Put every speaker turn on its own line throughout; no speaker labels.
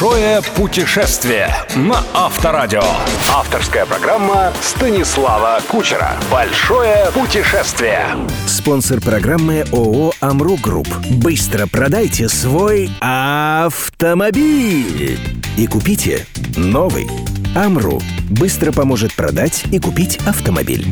Большое путешествие на Авторадио. Авторская программа Станислава Кучера. Большое путешествие.
Спонсор программы ООО «Амру Групп». Быстро продайте свой автомобиль и купите новый. «Амру» быстро поможет продать и купить автомобиль.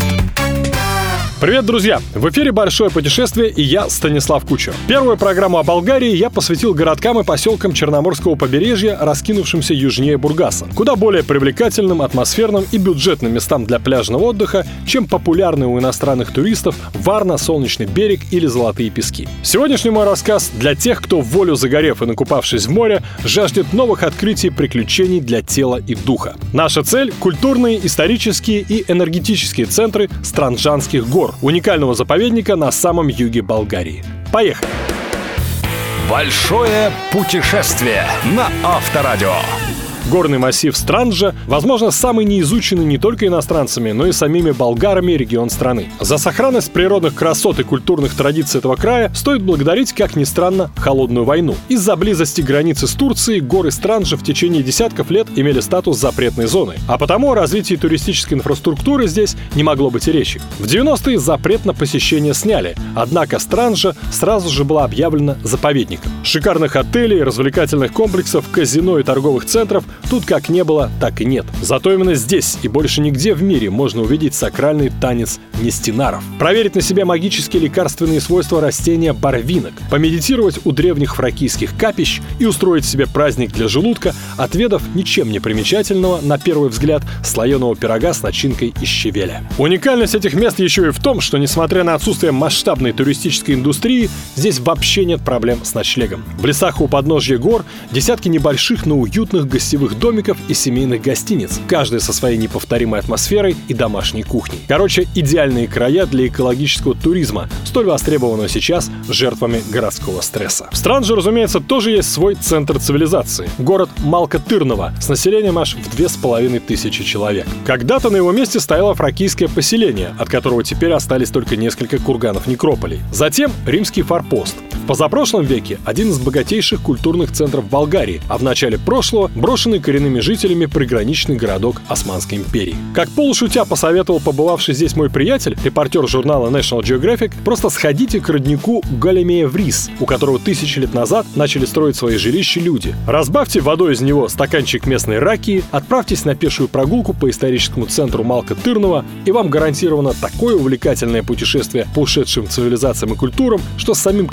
Привет, друзья! В эфире «Большое путешествие» и я, Станислав Кучер. Первую программу о Болгарии я посвятил городкам и поселкам Черноморского побережья, раскинувшимся южнее Бургаса. Куда более привлекательным, атмосферным и бюджетным местам для пляжного отдыха, чем популярные у иностранных туристов Варна, Солнечный берег или Золотые пески. Сегодняшний мой рассказ для тех, кто волю загорев и накупавшись в море, жаждет новых открытий и приключений для тела и духа. Наша цель – культурные, исторические и энергетические центры Странджанских гор, уникального заповедника на самом юге Болгарии. Поехали!
Большое путешествие на Авторадио.
Горный массив Странджа, возможно, самый неизученный не только иностранцами, но и самими болгарами регион страны. За сохранность природных красот и культурных традиций этого края стоит благодарить, как ни странно, холодную войну. Из-за близости границы с Турцией горы Странджа в течение десятков лет имели статус запретной зоны, а потому о развитии туристической инфраструктуры здесь не могло быть и речи. В 90-е запрет на посещение сняли, однако Странджа сразу же была объявлена заповедником. Шикарных отелей, развлекательных комплексов, казино и торговых центров Тут как не было, так и нет. Зато именно здесь и больше нигде в мире можно увидеть сакральный танец нестинаров. Проверить на себе магические лекарственные свойства растения барвинок, помедитировать у древних фракийских капищ и устроить себе праздник для желудка, отведав ничем не примечательного, на первый взгляд, слоеного пирога с начинкой из щавеля. Уникальность этих мест еще и в том, что несмотря на отсутствие масштабной туристической индустрии, здесь вообще нет проблем с ночлегом. В лесах у подножья гор десятки небольших, но уютных гостевых гостевых домиков и семейных гостиниц, каждая со своей неповторимой атмосферой и домашней кухней. Короче, идеальные края для экологического туризма, столь востребованного сейчас жертвами городского стресса. В Странже, разумеется, тоже есть свой центр цивилизации. Город Малка-Тырново с населением аж в две с половиной тысячи человек. Когда-то на его месте стояло фракийское поселение, от которого теперь остались только несколько курганов-некрополей. Затем римский форпост. В позапрошлом веке один из богатейших культурных центров Болгарии, а в начале прошлого брошенный коренными жителями приграничный городок Османской империи. Как полушутя посоветовал побывавший здесь мой приятель, репортер журнала National Geographic, просто сходите к роднику Галемея Врис, у которого тысячи лет назад начали строить свои жилища люди. Разбавьте водой из него стаканчик местной ракии, отправьтесь на пешую прогулку по историческому центру Малка Тырного, и вам гарантировано такое увлекательное путешествие по ушедшим цивилизациям и культурам, что с самим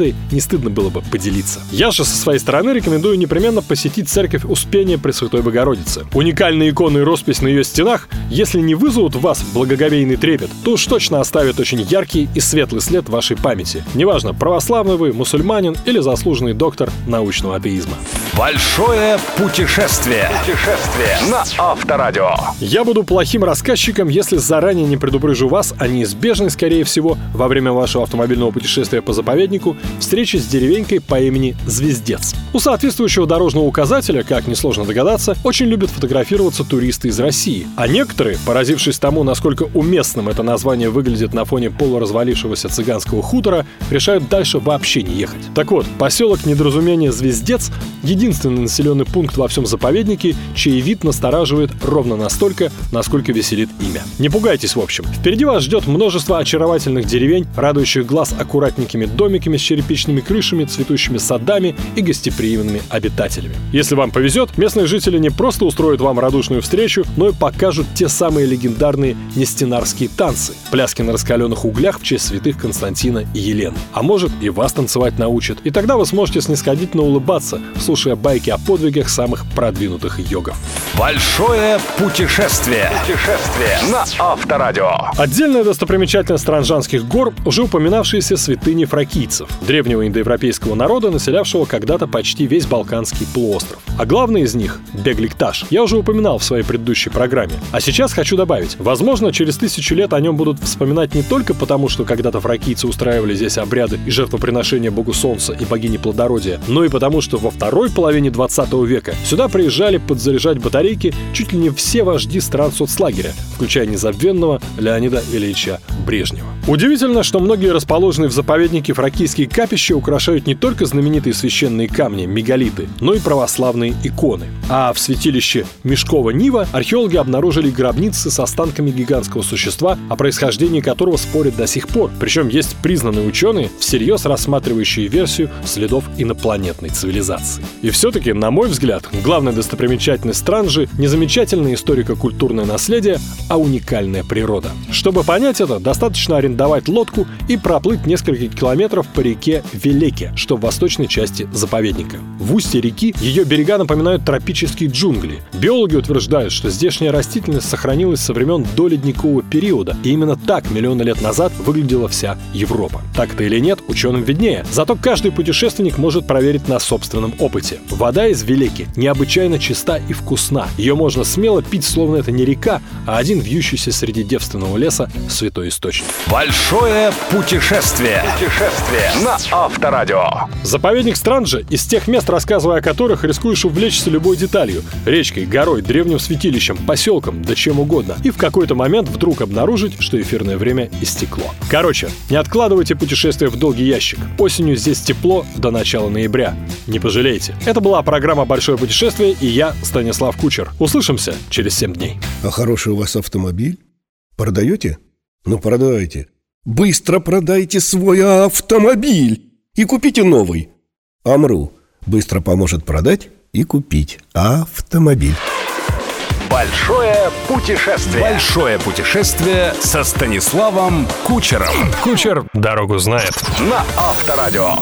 Кастанедой не стыдно было бы поделиться. Я же со своей стороны рекомендую непременно посетить церковь Успения Пресвятой Богородицы. Уникальные иконы и роспись на ее стенах, если не вызовут в вас благоговейный трепет, то уж точно оставят очень яркий и светлый след вашей памяти. Неважно, православный вы, мусульманин или заслуженный доктор научного атеизма.
Большое путешествие. Путешествие на Авторадио.
Я буду плохим рассказчиком, если заранее не предупрежу вас о неизбежной, скорее всего, во время вашего автомобильного путешествия по заповеднику встрече с деревенькой по имени Звездец. У соответствующего дорожного указателя, как несложно догадаться, очень любят фотографироваться туристы из России. А некоторые, поразившись тому, насколько уместным это название выглядит на фоне полуразвалившегося цыганского хутора, решают дальше вообще не ехать. Так вот, поселок недоразумения Звездец — единственный населенный пункт во всем заповеднике, чей вид настораживает ровно настолько, насколько веселит имя. Не пугайтесь, в общем. Впереди вас ждет множество очаровательных деревень, радующих глаз аккуратненькими домиками с черепичными крышами, цветущими садами и гостеприимными обитателями. Если вам повезет, Местные жители не просто устроят вам радушную встречу, но и покажут те самые легендарные нестенарские танцы, пляски на раскаленных углях в честь святых Константина и Елены. А может и вас танцевать научат. И тогда вы сможете снисходительно улыбаться, слушая байки о подвигах самых продвинутых йогов.
Большое путешествие. Путешествие на Авторадио.
Отдельная достопримечательность Транжанских гор уже упоминавшиеся святыни фракийцев, древнего индоевропейского народа, населявшего когда-то почти весь Балканский полуостров. А главный из них — Бегликташ. Я уже упоминал в своей предыдущей программе. А сейчас хочу добавить. Возможно, через тысячу лет о нем будут вспоминать не только потому, что когда-то фракийцы устраивали здесь обряды и жертвоприношения богу солнца и богине плодородия, но и потому, что во второй половине 20 века сюда приезжали подзаряжать батарейки чуть ли не все вожди стран соцлагеря, включая незабвенного Леонида Ильича Брежнева. Удивительно, что многие расположенные в заповеднике фракийские капища украшают не только знаменитые священные камни, мегалиты, но и православные иконы. А в святилище Мешкова-Нива археологи обнаружили гробницы с останками гигантского существа, о происхождении которого спорят до сих пор. Причем есть признанные ученые, всерьез рассматривающие версию следов инопланетной цивилизации. И все-таки, на мой взгляд, главная достопримечательность Странжи не замечательное историко-культурное наследие, а уникальная природа. Чтобы понять это, достаточно арендовать лодку и проплыть несколько километров по реке Велеке, что в восточной части заповедника. В устье реки ее берега напоминают тропические джунгли. Биологи утверждают, что здешняя растительность сохранилась со времен доледникового периода, и именно так миллионы лет назад выглядела вся Европа. Так-то или нет, ученым виднее. Зато каждый путешественник может проверить на собственном опыте. Вода из Велики необычайно чиста и вкусна. Ее можно смело пить, словно это не река, а один вьющийся среди девственного леса святой источник.
Большое путешествие. Путешествие на Авторадио.
Заповедник Странджа из тех мест, рассказывая о которых, рискуешь увлечься любой деталью. Речкой, горой, древним святилищем, поселком, да чем угодно. И в какой-то момент вдруг обнаружить, что эфирное время истекло. Короче, не откладывайте путешествие в долгий ящик. Осенью здесь тепло до начала ноября. Не пожалейте. Это была программа «Большое путешествие» и я, Станислав Кучер. Услышимся через 7 дней.
А хороший у вас автомобиль? Продаете? Ну, продайте. Быстро продайте свой автомобиль и купите новый. Амру быстро поможет продать и купить автомобиль.
Большое путешествие. Большое путешествие со Станиславом Кучером.
Кучер дорогу знает.
На Авторадио.